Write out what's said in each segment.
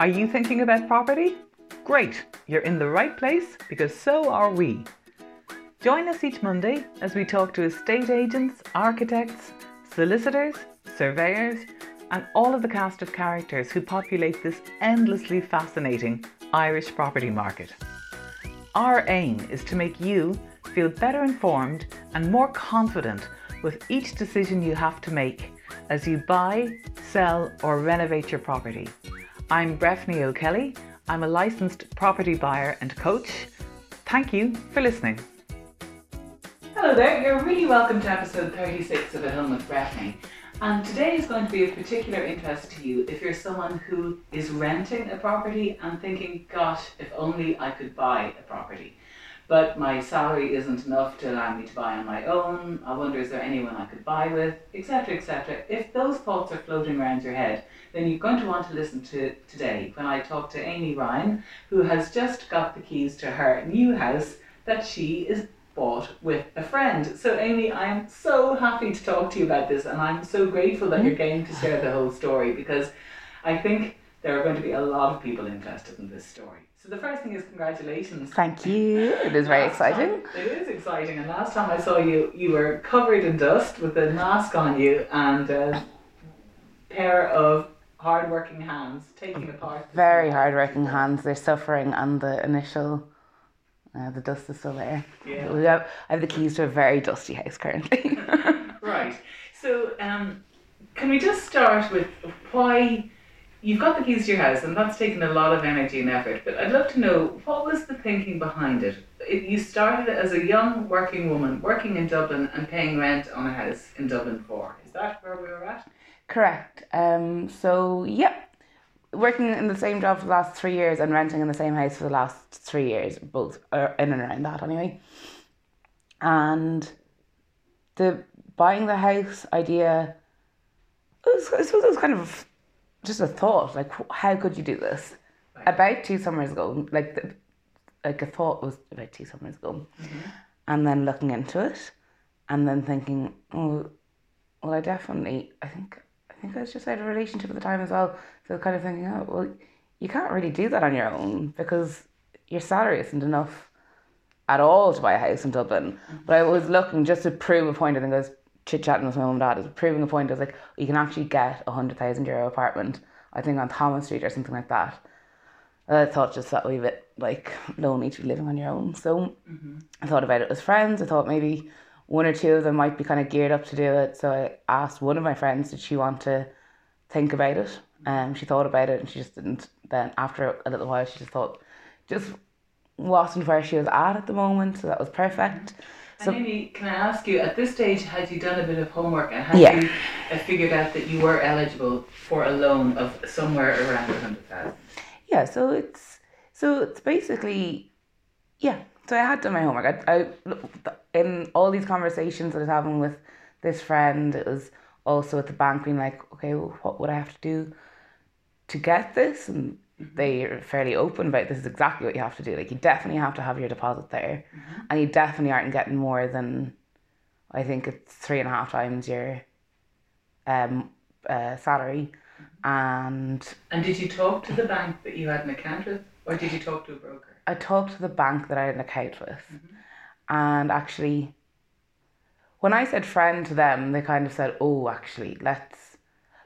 Are you thinking about property? Great, you're in the right place because so are we. Join us each Monday as we talk to estate agents, architects, solicitors, surveyors, and all of the cast of characters who populate this endlessly fascinating Irish property market. Our aim is to make you feel better informed and more confident with each decision you have to make as you buy, sell, or renovate your property. I'm Breffni O'Kelly. I'm a licensed property buyer and coach. Thank you for listening. Hello there, you're really welcome to episode 36 of At Home with Breffni. And today is going to be of particular interest to you if you're someone who is renting a property and thinking, gosh, if only I could buy a property but my salary isn't enough to allow me to buy on my own. I wonder is there anyone I could buy with, etc., etc. If those thoughts are floating around your head, then you're going to want to listen to today when I talk to Amy Ryan, who has just got the keys to her new house that she is bought with a friend. So, Amy, I'm so happy to talk to you about this, and I'm so grateful that you're getting to share the whole story because I think there are going to be a lot of people interested in this story. So the first thing is congratulations. Thank you. It is very exciting. Time, it is exciting. And last time I saw you, you were covered in dust with a mask on you and a pair of hard-working hands taking apart. Very hard-working hands. They're suffering, and the initial. Uh, the dust is still there. Yeah. We have, I have the keys to a very dusty house currently. right. So, um, can we just start with why you've got the keys to your house, and that's taken a lot of energy and effort. But I'd love to know what was the thinking behind it. you started as a young working woman working in Dublin and paying rent on a house in Dublin for. Is that where we were at? Correct. Um. So yeah, working in the same job for the last three years and renting in the same house for the last three years, both in and around that anyway. And the buying the house idea, I suppose it was kind of just a thought like how could you do this? About two summers ago like the, like a thought was about two summers ago. Mm-hmm. and then looking into it and then thinking oh well i definitely i think i think i was just out of a relationship at the time as well. So kind of thinking oh well you can't really do that on your own because your salary isn't enough at all to buy a house in dublin. Mm-hmm. but i was looking just to prove a point i think i was chit chatting with my mum and dad, is proving a point. I was like, you can actually get a hundred thousand euro apartment, I think on Thomas Street or something like that. I thought just that way bit like lonely to be living on your own. So mm-hmm. I thought about it with friends. I thought maybe one or two of them might be kind of geared up to do it. So I asked one of my friends, did she want to think about it? And um, she thought about it and she just didn't. Then after a little while, she just thought, just wasn't where she was at at the moment. So that was perfect. So, and Amy, can I ask you, at this stage, had you done a bit of homework and had yeah. you uh, figured out that you were eligible for a loan of somewhere around a hundred thousand? Yeah, so it's so it's basically, yeah. So I had done my homework. I, I in all these conversations that I was having with this friend, it was also at the bank being like, okay, well, what would I have to do to get this? And they're fairly open about this is exactly what you have to do. Like you definitely have to have your deposit there, mm-hmm. and you definitely aren't getting more than, I think it's three and a half times your, um, uh, salary, mm-hmm. and. And did you talk to the bank that you had an account with, or did you talk to a broker? I talked to the bank that I had an account with, mm-hmm. and actually, when I said friend to them, they kind of said, "Oh, actually, let's."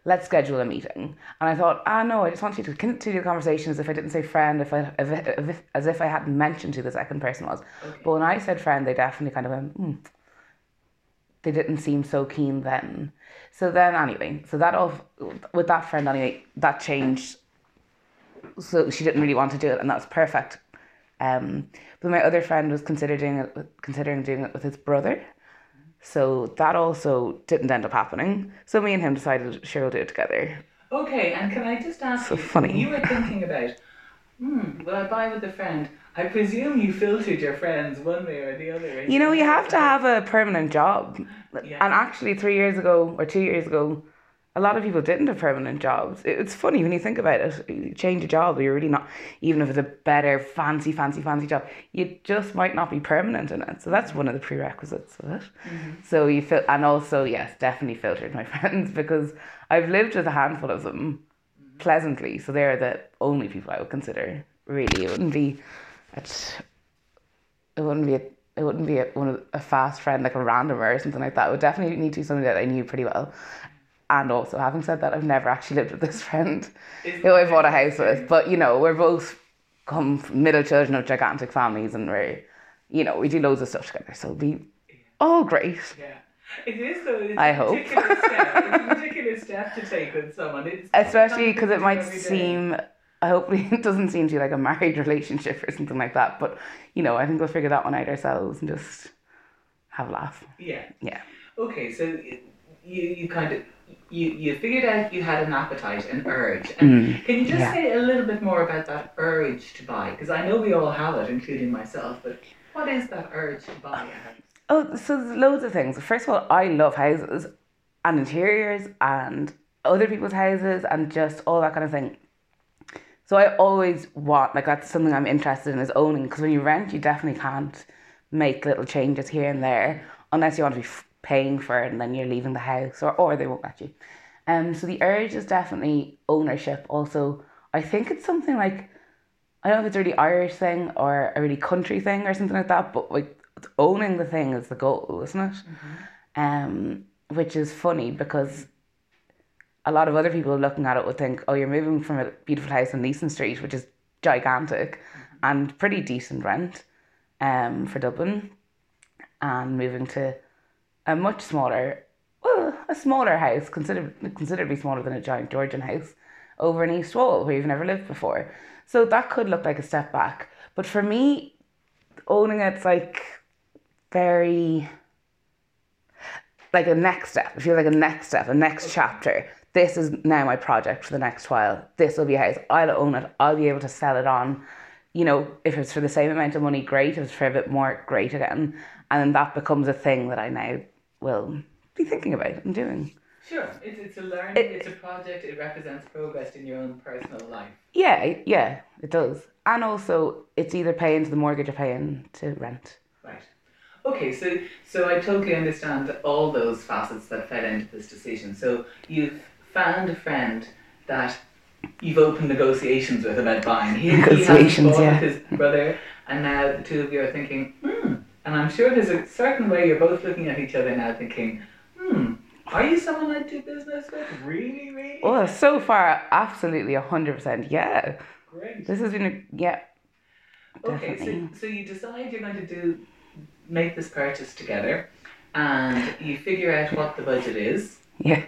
Let's schedule a meeting. And I thought, ah, no, I just want you to continue the conversation as if I didn't say friend, if I, if, if, as if I hadn't mentioned who the second person was. Okay. But when I said friend, they definitely kind of went, hmm. They didn't seem so keen then. So then, anyway, so that all, with that friend, anyway, that changed. So she didn't really want to do it, and that's perfect. Um, but my other friend was considering it, considering doing it with his brother. So that also didn't end up happening. So me and him decided, sure, we'll do it together. Okay, and can I just ask so you, funny. you were thinking about, hmm, will I buy with a friend? I presume you filtered your friends one way or the other. You know, you have to have a permanent job. Yeah. And actually, three years ago or two years ago, a lot of people didn't have permanent jobs. It's funny when you think about it. You change a job, you're really not, even if it's a better, fancy, fancy, fancy job, you just might not be permanent in it. So that's one of the prerequisites of it. Mm-hmm. So you feel, and also, yes, definitely filtered my friends because I've lived with a handful of them. pleasantly. So they're the only people I would consider. Really, it wouldn't be, it, it wouldn't be a, it wouldn't be a, one of a fast friend like a randomer or something like that. It would definitely need to be somebody that I knew pretty well. And also, having said that, I've never actually lived with this friend who I bought a house with. But you know, we're both come middle children of gigantic families, and we're, you know, we do loads of stuff together. So it'll be all great. Yeah. It is though. It's I a hope. Particular step. It's a particular step to take with someone. It's especially because it might seem I hope it doesn't seem to be like a married relationship or something like that. But you know, I think we'll figure that one out ourselves and just have a laugh. Yeah. Yeah. Okay, so you you kind of you you figured out you had an appetite, an urge. And can you just Mm, yeah. say a little bit more about that urge to buy? Because I know we all have it, including myself. But what is that urge to buy? Oh, so there's loads of things. First of all, I love houses and interiors and other people's houses and just all that kind of thing. So I always want like that's something I'm interested in is owning because when you rent, you definitely can't make little changes here and there unless you want to be paying for it and then you're leaving the house or or they won't let you. Um, so the urge is definitely ownership. Also, I think it's something like I don't know if it's a really Irish thing or a really country thing or something like that, but like owning the thing is the goal, isn't it? Um, which is funny because a lot of other people looking at it would think, oh, you're moving from a beautiful house in Leeson Street, which is gigantic and pretty decent rent um, for Dublin, and moving to a much smaller, well, a smaller house, consider, considerably smaller than a giant Georgian house, over in East Wall, where you've never lived before. So that could look like a step back. But for me, owning it's like very like a next step. It feels like a next step, a next chapter. This is now my project for the next while. This will be a house. I'll own it. I'll be able to sell it on. You know, if it's for the same amount of money, great. If it's for a bit more, great again. And then that becomes a thing that I now will be thinking about and doing. Sure, it's it's a learning, It- it's a project. It represents progress in your own personal life. Yeah, yeah, it does. And also, it's either paying to the mortgage or paying to rent. Right. Okay, so so I totally understand all those facets that fed into this decision. So you've found a friend that you've opened negotiations with about buying. He, he Negotiations, bought yeah. with his brother, and now the two of you are thinking, hmm. And I'm sure there's a certain way you're both looking at each other now, thinking, hmm. Are you someone I'd do business with? Really, really? Well, so far, absolutely 100%. Yeah. Great. This has been a, yeah. Okay, Definitely. so so you decide you're going to do make this purchase together, and you figure out what the budget is. Yeah.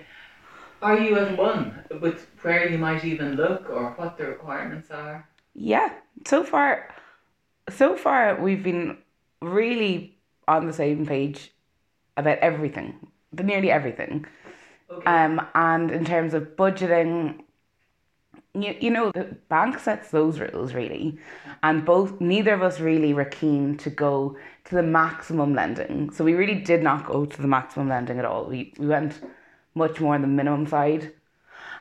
Are you at one with where you might even look or what the requirements are? Yeah. So far, so far, we've been really on the same page about everything, but nearly everything. Okay. Um, and in terms of budgeting, you, you know, the bank sets those rules really, and both neither of us really were keen to go to the maximum lending. So we really did not go to the maximum lending at all. We we went much more on the minimum side,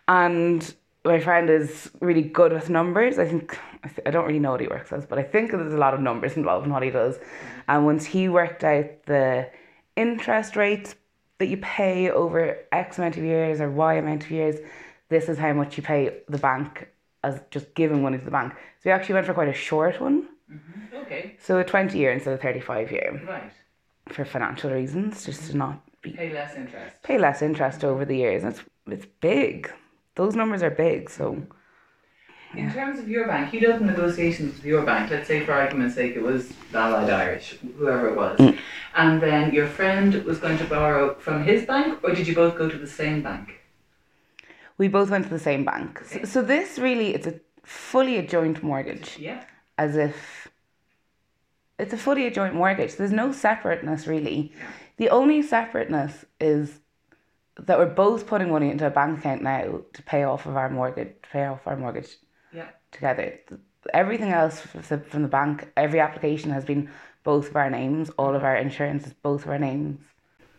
and my friend is really good with numbers. I think I th- I don't really know what he works as, but I think there's a lot of numbers involved in what he does. Mm. And once he worked out the interest rates that you pay over X amount of years or Y amount of years, this is how much you pay the bank as just giving money to the bank. So we actually went for quite a short one. Mm-hmm. okay, So a 20 year instead of 35 year right. for financial reasons, just to mm-hmm. not be, Pay less interest. pay less interest mm-hmm. over the years. It's, it's big. Those numbers are big. So In terms of your bank, you'd open negotiations with your bank. Let's say, for argument's sake, it was Allied Irish, whoever it was, mm. and then your friend was going to borrow from his bank, or did you both go to the same bank? we both went to the same bank. So, so this really, it's a fully a joint mortgage. Yeah. as if it's a fully a joint mortgage. There's no separateness really. Yeah. The only separateness is that we're both putting money into a bank account now to pay off of our mortgage, to pay off our mortgage Yeah. together. Everything else from the- bank, every application has been both of our names. All of our insurance is both of our names.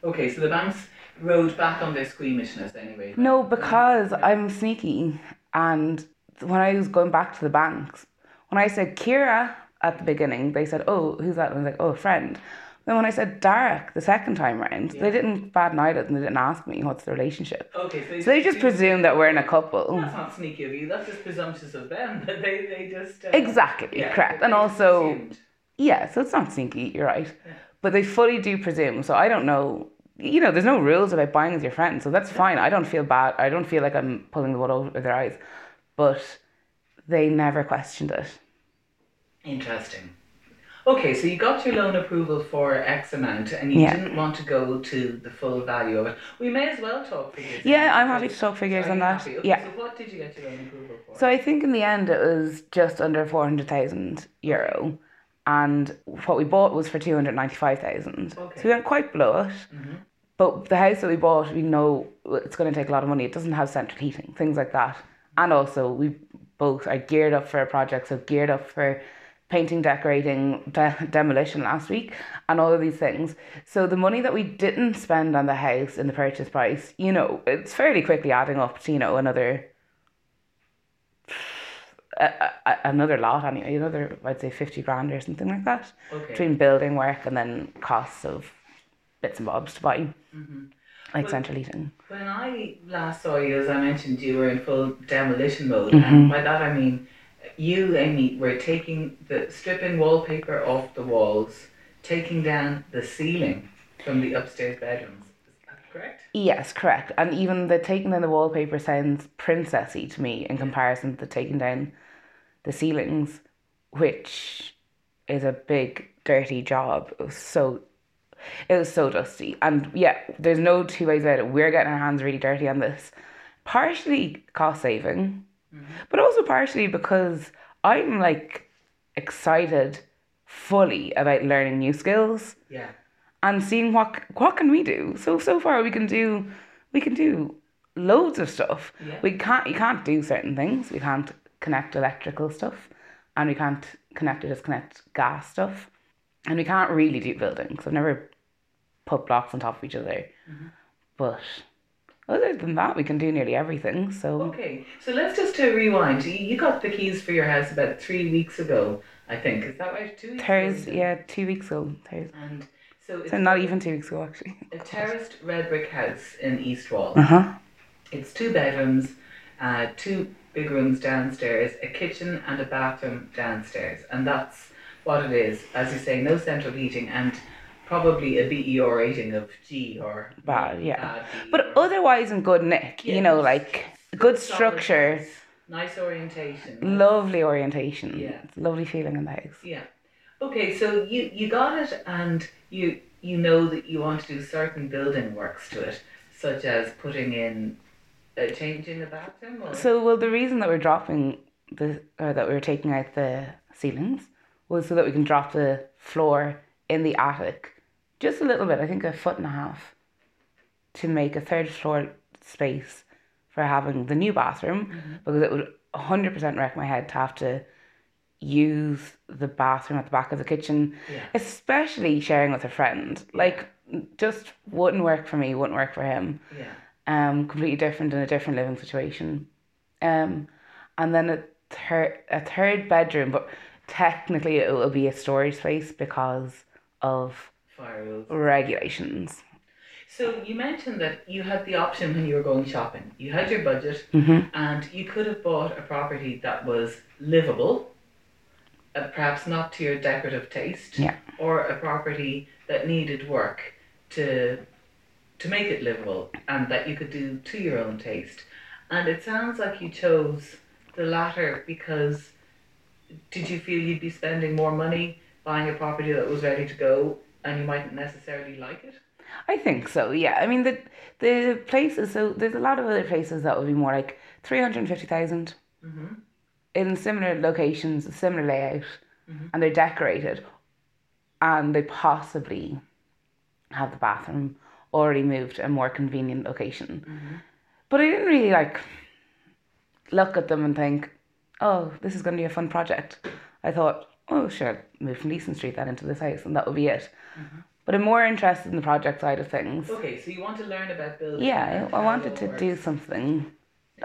Okay, so the banks rode back on their squeamishness anyway. No, because I'm sneaky, and when I was going back to the banks, when I said Kira at the beginning, they said, "Oh, who's that?" And I was like, "Oh, a friend." Then when I said Derek the second time round, Yeah. they didn't bad night it and they didn't ask me what's the relationship. Okay, so, So they just presume that we're in a couple. That's not sneaky of you. That's just presumptuous of them. That they they just uh, Exactly, yeah, correct. And also, assumed. yeah, so it's not sneaky, you're right. Yeah. But they fully do presume. So I don't know, you know, there's no rules about buying with your friends. So that's fine. I don't feel bad. I don't feel like I'm pulling the wool over their eyes. But they never questioned it. Interesting. Okay, so you got your loan approval for X amount, and you Yeah. didn't want to go to the full value of it. We may as well talk figures. Yeah, I'm happy to talk figures Are on that. Okay, Yeah. So what did you get your loan approval for? So I think in the end it was just under 400,000 euro. And what we bought was for 295,000. Okay. So we went quite below it. Mhm. But the house that we bought, we know it's going to take a lot of money. It doesn't have central heating, things like that. And also, we both are geared up for a project, so geared up for painting, decorating, de- demolition last week, and all of these things. So the money that we didn't spend on the house in the purchase price, you know, it's fairly quickly adding up to, you know, another. A, a, another lot anyway, another I'd say fifty grand or something like that okay. between building work and then costs of bits and bobs to buy, Mhm. like Well- central heating. When I last saw you, as I mentioned, you were in full demolition mode, Mhm. and by that I mean you, Amy, were taking the stripping wallpaper off the walls, taking down the ceiling from the upstairs bedrooms. Is that correct? Yes, correct. And even the taking down the wallpaper sounds princessy to me in comparison to the taking down the ceilings, which is a big dirty job. It was so it was so dusty. And yeah, there's no two ways about it. We're getting our hands really dirty on this. Partially cost saving, Mm-hmm. but also partially because I'm like excited fully about learning new skills Yeah. and seeing what what can we do. So so far we can do we can do loads of stuff. Yeah. We can't you can't do certain things. We can't connect electrical stuff, and we can't connect or disconnect gas stuff, and we can't really do buildings. I've never put blocks on top of each other, mm-hmm. but other than that, we can do nearly everything. So Okay, so let's just to rewind. You you got the keys for your house about three weeks ago, I think. Is that right? Two weeks. Thursday, yeah, two weeks ago. Thursday. And so it's So not even two weeks ago actually. a terraced red brick house in East Wall. Uh huh. It's two bedrooms, uh, two big rooms downstairs, a kitchen and a bathroom downstairs, and that's what it is. As you say, no central heating and probably a BER rating of G or Bad, yeah. bad. But otherwise in good nick, Yeah, you know, like good structure. nice orientation. Lovely orientation. Yeah. Lovely feeling in the house. Yeah. Okay, so you you got it, and you you know that you want to do certain building works to it, such as putting in, uh, changing the bathroom. Or? So, well, the reason that we're dropping the, or that we were taking out the ceilings was so that we can drop the floor in the attic just a little bit, I think a foot and a half, to make a third floor space for having the new bathroom because it would 100% wreck my head to have to use the bathroom at the back of the kitchen, Yeah. especially sharing with a friend. Like, just wouldn't work for me, wouldn't work for him yeah. um, completely different in a different living situation. Um, and then a third a third bedroom, but technically it will be a storage space because of Fire rules. regulations. So you mentioned that you had the option when you were going shopping. You had your budget, Mm-hmm. and you could have bought a property that was livable, uh, perhaps not to your decorative taste, Yeah. or a property that needed work to to make it livable and that you could do to your own taste. And it sounds like you chose the latter because did you feel you'd be spending more money buying a property that was ready to go and you mightn't necessarily like it? I think so. Yeah. I mean the the places. So there's a lot of other places that would be more like three hundred fifty thousand Mm-hmm. in similar locations, a similar layout, Mhm. and they're decorated, and they possibly have the bathroom already moved to a more convenient location. Mm-hmm. But I didn't really like look at them and think, oh, this is going to be a fun project. I thought, oh, sure, move from Leeson Street then into this house, and that would be it. Mm-hmm. But I'm more interested in the project side of things. Okay, so you want to learn about building. Yeah, I, I wanted to do something.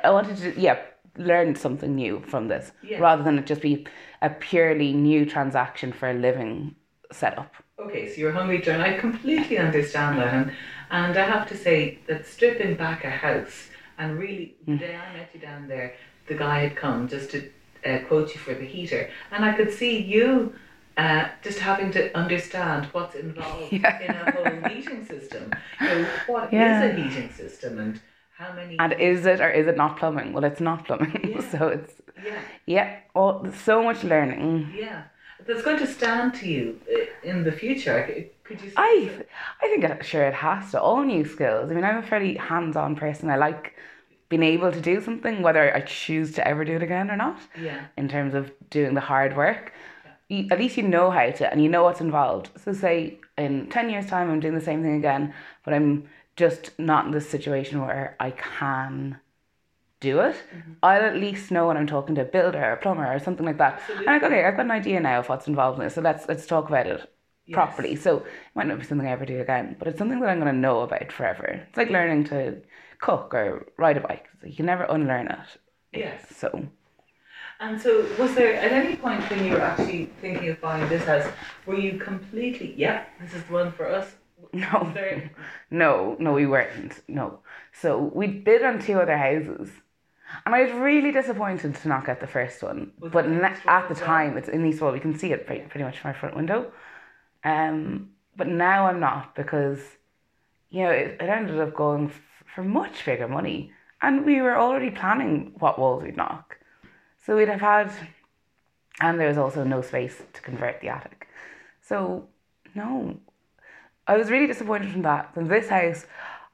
I wanted to, yeah, learn something new from this Yeah. rather than it just be a purely new transaction for a living set up. Okay, so you're hungry, John. I completely understand that, and and I have to say that stripping back a house and really the hmm. day I met you down there, the guy had come just to uh, quote you for the heater, and I could see you. Uh, just having to understand what's involved Yeah. in a whole heating system. You know, what is Yeah. a heating system and how many? And is it or is it not plumbing? Well, it's not plumbing, Yeah. so it's yeah, yeah. Well, so much learning. yeah. That's going to stand to you uh, in the future. Could you? I? I think it, sure it has to. All new skills. I mean, I'm a fairly hands-on person. I like being able to do something, whether I choose to ever do it again or not. Yeah. In terms of doing the hard work, you, at least you know how to, and you know what's involved. So, say in ten years' time, I'm doing the same thing again, but I'm just not in this situation where I can do it. Mm-hmm. I'll at least know when I'm talking to a builder or a plumber or something like that. And I'm like, okay, I've got an idea now of what's involved in it. So let's let's talk about it Yes. properly. So it might not be something I ever do again, but it's something that I'm going to know about forever. It's like learning to cook or ride a bike. So you can never unlearn it. Yes. So And so, was there at any point when you were actually thinking of buying this house, were you completely, yeah, this is the one for us? no, there, no, no, we weren't. No. So we bid on two other houses. And I was really disappointed to not get the first one. Was but that in na- East Wall at the as well? time, it's in East Wall. You can see it pretty, pretty much from my front window. Um, but now I'm not because, you know, it, it ended up going for much bigger money. And we were already planning what walls we'd knock. So we'd have had, and there was also no space to convert the attic. So, no. I was really disappointed from that. From this house,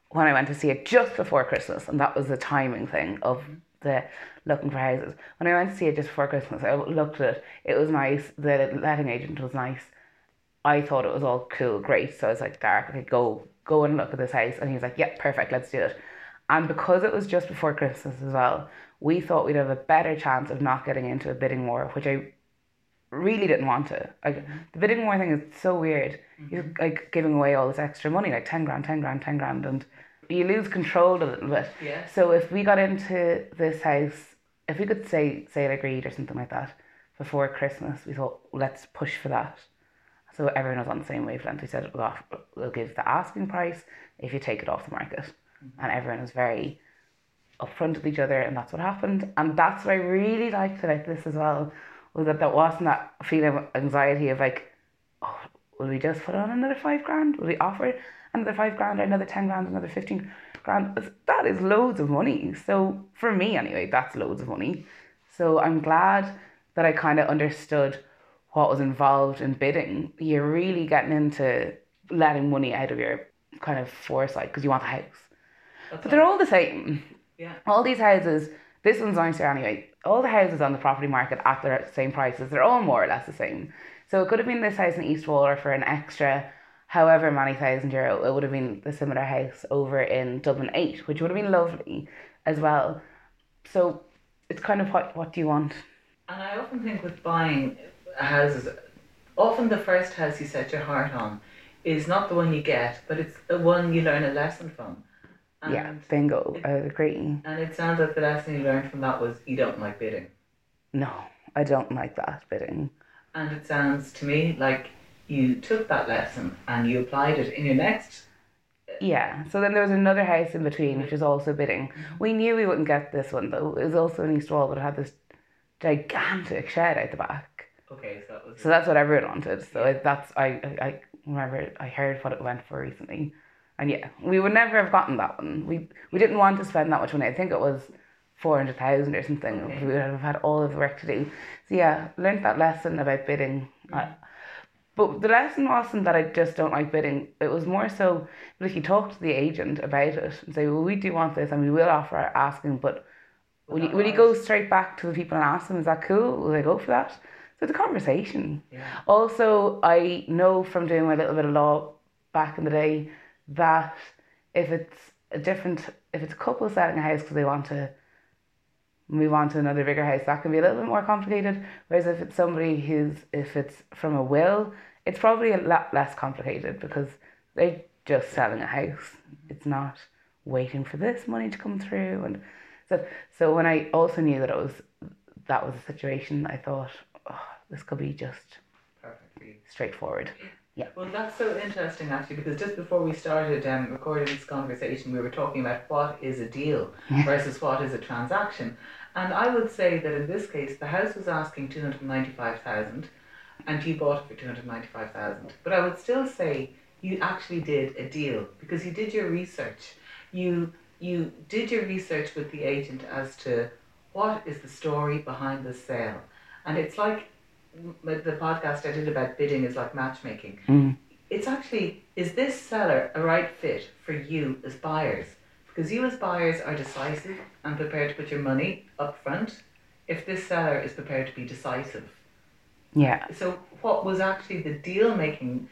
when I went to see it just before Christmas, and that was the timing thing of the looking for houses. When I went to see it just before Christmas, I looked at it. It was nice. The letting agent was nice. I thought it was all cool, great. So I was like, Derek, okay, go go and look at this house. And he's like, Yep, perfect, let's do it. And because it was just before Christmas as well, we thought we'd have a better chance of not getting into a bidding war, which I really didn't want to. Like mm-hmm. the bidding war thing is so weird. You're mm-hmm. like giving away all this extra money, like ten grand, ten grand, ten grand, and you lose control a little bit. Yes. So if we got into this house, if we could say sale agreed or something like that before Christmas, we thought let's push for that. So everyone was on the same wavelength. We said we'll, off, we'll give the asking price if you take it off the market, mm-hmm. and everyone was very upfront with each other, and that's what happened. And that's what I really liked about this as well, was that there wasn't that feeling of anxiety of like, oh, will we just put on another five grand? Will we offer another five grand or another ten grand, another fifteen grand? That is loads of money. So for me anyway, that's loads of money. So I'm glad that I kind of understood what was involved in bidding. You're really getting into letting money out of your kind of foresight because you want the house. That's But they're all the same. Yeah. All these houses, this one's nicer anyway. All the houses on the property market at the same prices, they're all more or less the same. So it could have been this house in East Wall or for an extra however many thousand euro, it would have been the similar house over in Dublin 8, which would have been lovely as well. So it's kind of what, what do you want? And I often think with buying houses, often the first house you set your heart on is not the one you get, but it's the one you learn a lesson from. And, yeah, bingo. I agree. And it sounds like the lesson you learned from that was you don't like bidding. No, I don't like that bidding. And it sounds to me like you took that lesson and you applied it in your next. Uh, yeah. So then there was another house in between, which was also bidding. We knew we wouldn't get this one though. It was also in East Wall, but it had this gigantic shed out the back. Okay, so that was. So that's what everyone wanted. So I, that's I, I remember I heard what it went for recently, and yeah, we would never have gotten that one. We we didn't want to spend that much money. I think it was four hundred thousand or something. Okay. We would have had all of the work to do. So yeah, learned that lesson about bidding. Uh, but the lesson wasn't that I just don't like bidding. It was more so if you talk to the agent about it and say, well, we do want this and we will offer our asking, but will you, will you go straight back to the people and ask them, is that cool? Will they go for that? So it's a conversation. Yeah. Also, I know from doing my little bit of law back in the day that if it's a different, if it's a couple selling a house because they want to move on to another bigger house, that can be a little bit more complicated. Whereas if it's somebody who's, if it's from a will, it's probably a lot less complicated because they're just selling a house. It's not waiting for this money to come through, and so so when I also knew that it was that was a situation, I thought, this could be just Perfect. straightforward. Yeah. Well, that's so interesting actually, because just before we started um, recording this conversation, we were talking about what is a deal versus what is a transaction. And I would say that in this case, the house was asking 295,000 and you bought it for 295,000. But I would still say you actually did a deal because you did your research. You you did your research with the agent as to what is the story behind the sale. And it's like m- the podcast I did about bidding is like matchmaking. Mm. It's actually, is this seller a right fit for you as buyers? Because you as buyers are decisive and prepared to put your money up front if this seller is prepared to be decisive. Yeah. So what was actually the deal making?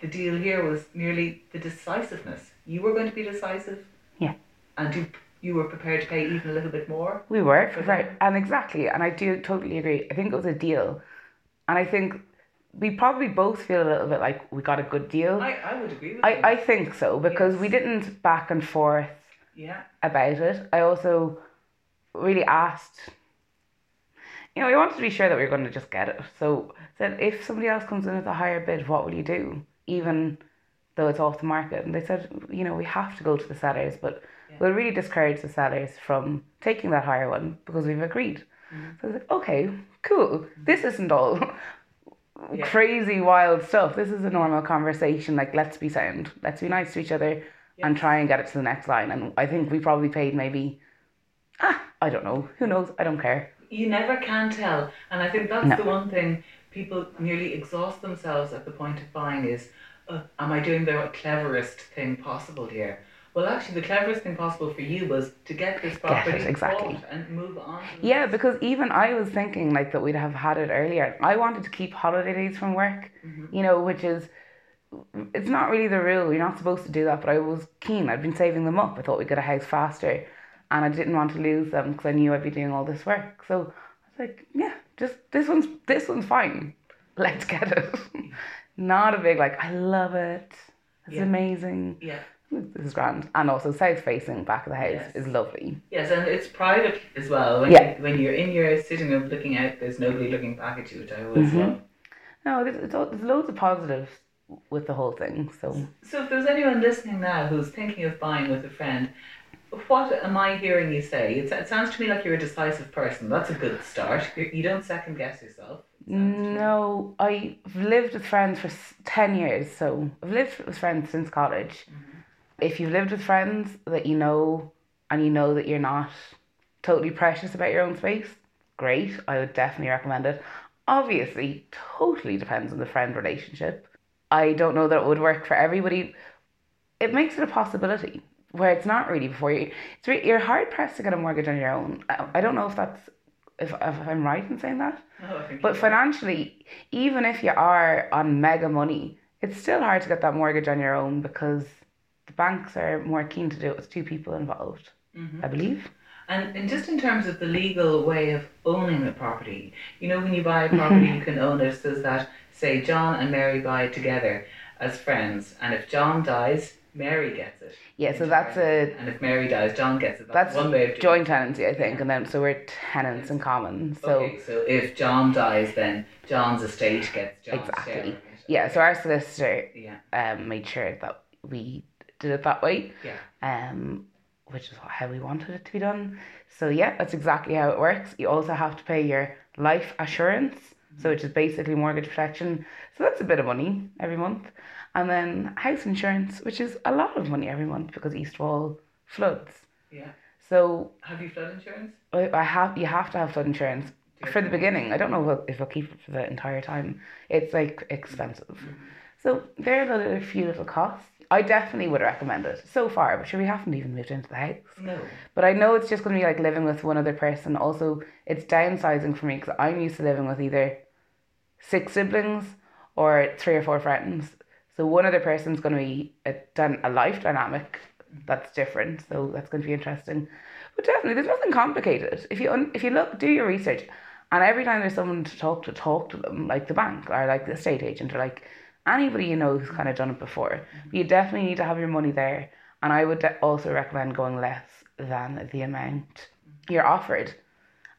The deal here was merely the decisiveness. You were going to be decisive. Yeah. And you you were prepared to pay even a little bit more. We were, right. And exactly. And I do totally agree. I think it was a deal. And I think we probably both feel a little bit like we got a good deal. I, I would agree with I, you. I think so because we didn't back and forth yeah. about it. I also really asked, you know, I wanted to be sure that we were going to just get it. So said, if somebody else comes in with a higher bid, what will you do? Even though it's off the market. And they said, you know, we have to go to the sellers, but Yeah. we'll really discourage the sellers from taking that higher one because we've agreed. Mhm. So I was like, okay, cool. This isn't all Yeah. crazy, wild stuff. This is a normal conversation. Like, let's be sound. Let's be nice to each other and try and get it to the next line. And I think we probably paid maybe, ah, I don't know. Who knows? I don't care. You never can tell. And I think that's No. the one thing people nearly exhaust themselves at the point of buying is, uh, am I doing the cleverest thing possible here? Well, actually, the cleverest thing possible for you was to get this property it, exactly. bought and move on. Yeah, because even I was thinking like that we'd have had it earlier. I wanted to keep holiday days from work, Mhm. you know, which is it's not really the rule. You're not supposed to do that, but I was keen. I'd been saving them up. I thought we'd get a house faster, and I didn't want to lose them because I knew I'd be doing all this work. So I was like, yeah, just this one's this one's fine. Let's get it. not a big like I love it. It's Yeah. amazing. Yeah. This is grand, and also south facing back of the house Yes. is lovely. Yes, and it's private as well. When, Yeah. you, when you're in your sitting room looking out, there's nobody looking back at you, which I always Mhm. love. No, there's, it's all, there's loads of positives with the whole thing. So So if there's anyone listening now who's thinking of buying with a friend, what am I hearing you say? It, it sounds to me like you're a decisive person. That's a good start. You, you don't second guess yourself. it sounds to me. no, I've lived with friends for ten years. So I've lived with friends since college. If you've lived with friends that you know and you know that you're not totally precious about your own space, great. I would definitely recommend it. Obviously, totally depends on the friend relationship. I don't know that it would work for everybody. It makes it a possibility where it's not really before you. It's re- you're hard pressed to get a mortgage on your own. I, I don't know if that's if, if I'm right in saying that. No, But financially, even if you are on mega money, it's still hard to get that mortgage on your own because banks are more keen to do it with two people involved, Mhm. I believe. And, and just in terms of the legal way of owning the property, you know, when you buy a property, you can own it so that, say, John and Mary buy it together as friends, and if John dies, Mary gets it. Yeah, so that's a And if Mary dies, John gets it. That's, that's one way of doing joint tenancy, I think, and then so we're tenants in common. So okay, so if John dies, then John's estate gets John's Exactly. share. yeah, so our solicitor Yeah, um made sure that we did it that way. yeah. um, which is how we wanted it to be done. So yeah, that's exactly how it works. You also have to pay your life assurance, so which is basically mortgage protection. So that's a bit of money every month, and then house insurance, which is a lot of money every month because East Wall floods. Yeah. So Have you flood insurance? I I have you have to have flood insurance for the beginning. I don't know if- if I'll keep it for the entire time. It's like expensive. So there are a few little costs. I definitely would recommend it so far, but sure we haven't even moved into the house. No. But I know it's just going to be like living with one other person. Also, it's downsizing for me because I'm used to living with either six siblings or three or four friends. So one other person's going to be a, dyn- a life dynamic that's different. So that's going to be interesting. But definitely, there's nothing complicated. If you un- if you look, do your research, and every time there's someone to talk to, talk to them, like the bank or like the estate agent or like anybody you know who's kind of done it before. But you definitely need to have your money there. And I would also recommend going less than the amount mm-hmm. you're offered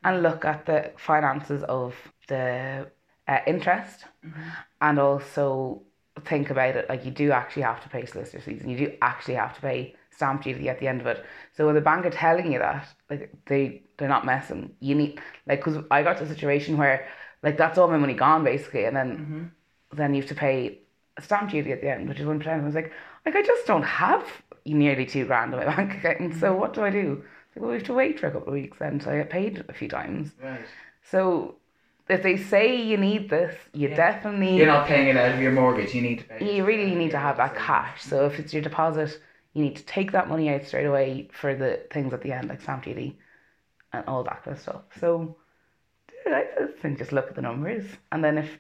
and look at the finances of the uh, interest, mm-hmm. and also think about it like you do actually have to pay solicitor fees and you do actually have to pay stamp duty at the end of it. So when the bank are telling you that, like they they're not messing. You need like because I got to a situation where like that's all my money gone basically, and then then you have to pay stamp duty at the end, which is one percent. I was like, like I just don't have nearly two grand in my bank account. So mm. what do I do? Like, well, we have to wait for a couple of weeks then. So I get paid a few times. Right. So if they say you need this, you Yeah. definitely You're not paying it out of your mortgage. You need to pay. you really need to have that cash. So if it's your deposit, you need to take that money out straight away for the things at the end, like stamp duty and all that kind of stuff. So I think just look at the numbers, and then if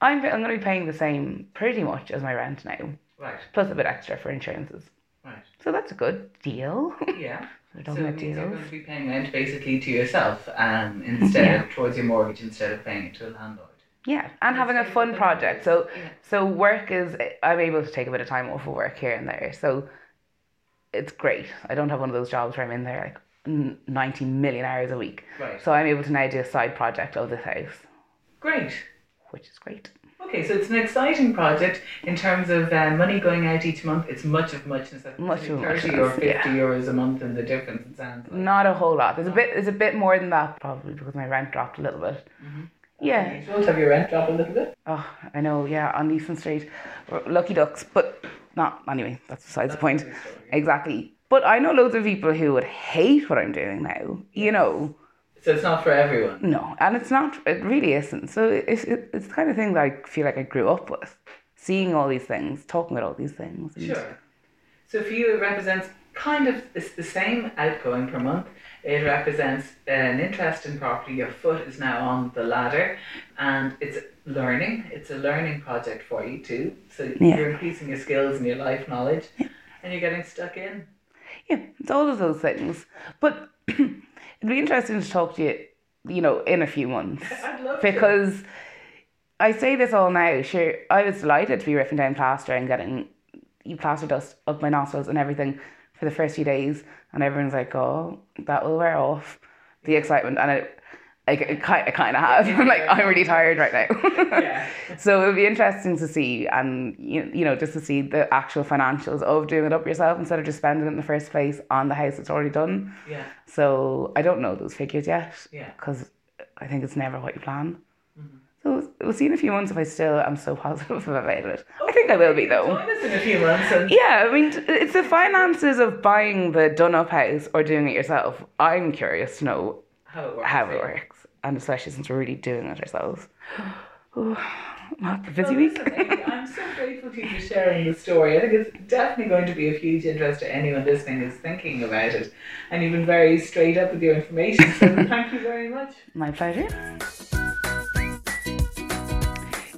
I'm I'm going to be paying the same pretty much as my rent now, Right. plus a bit extra for insurances. Right. So that's a good deal. Yeah. We're So talking it about means you're deals. going to be paying rent basically to yourself, um, instead of towards your mortgage instead of paying it to a landlord. Yeah, and having a fun project. So Yeah. so work is I'm able to take a bit of time off of work here and there. So it's great. I don't have one of those jobs where I'm in there like n- 90 million hours a week. Right. So I'm able to now do a side project of this house, Great. Which is great. Okay, so it's an exciting project in terms of uh, money going out each month. It's much of muchness. Much of thirty muchness, or fifty yeah. euros a month, and the difference it sounds like. Not a whole lot. There's a bit there's a bit more than that probably because my rent dropped a little bit. Yeah. You should have your rent drop a little bit. Oh, I know. Yeah, on Leeson Street, We're lucky ducks, but not anyway. That's besides the point. That's story. Exactly. But I know loads of people who would hate what I'm doing now. You know. So it's not for everyone. No, and it's not. It really isn't. So it's it, it's the kind of thing that I feel like I grew up with, seeing all these things, talking about all these things. Sure. So for you, it represents kind of it's the same outgoing per month. It represents an interest in property. Your foot is now on the ladder, and it's learning. It's a learning project for you too. So Yeah. you're increasing your skills and your life knowledge, and you're getting stuck in. Yeah, it's all of those things. But it'd be interesting to talk to you, you know, in a few months. I'd love to. Because I say this all now, sure, I was delighted to be ripping down plaster and getting you plaster dust up my nostrils and everything for the first few days. And everyone's like, oh, that will wear off. The excitement. And it, like, it, kind, of have. I'm like, I'm really tired right now. Yeah. So it'll be interesting to see, and you, you know, just to see the actual financials of doing it up yourself instead of just spending it in the first place on the house that's already done. Yeah. So I don't know those figures yet Yeah. because I think it's never what you plan. Mm-hmm. So we'll see in a few months if I still am so positive about it. I think I will be though. In a few months Yeah, I mean, it's the finances of buying the done up house or doing it yourself. I'm curious to know how it works. how it works, and especially since we're really doing it ourselves. Oh, not a busy Well, week. listen, I'm so grateful to you for sharing the story. I think it's definitely going to be of huge interest to anyone listening who's thinking about it. And you've been very straight up with your information, so thank you very much. My pleasure.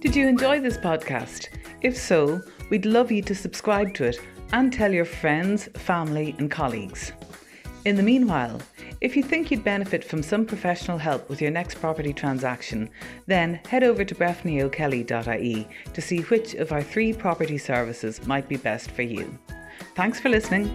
Did you enjoy this podcast? If so, we'd love you to subscribe to it and tell your friends, family, and colleagues. In the meanwhile, if you think you'd benefit from some professional help with your next property transaction, then head over to breffniokelly.ie to see which of our three property services might be best for you. Thanks for listening.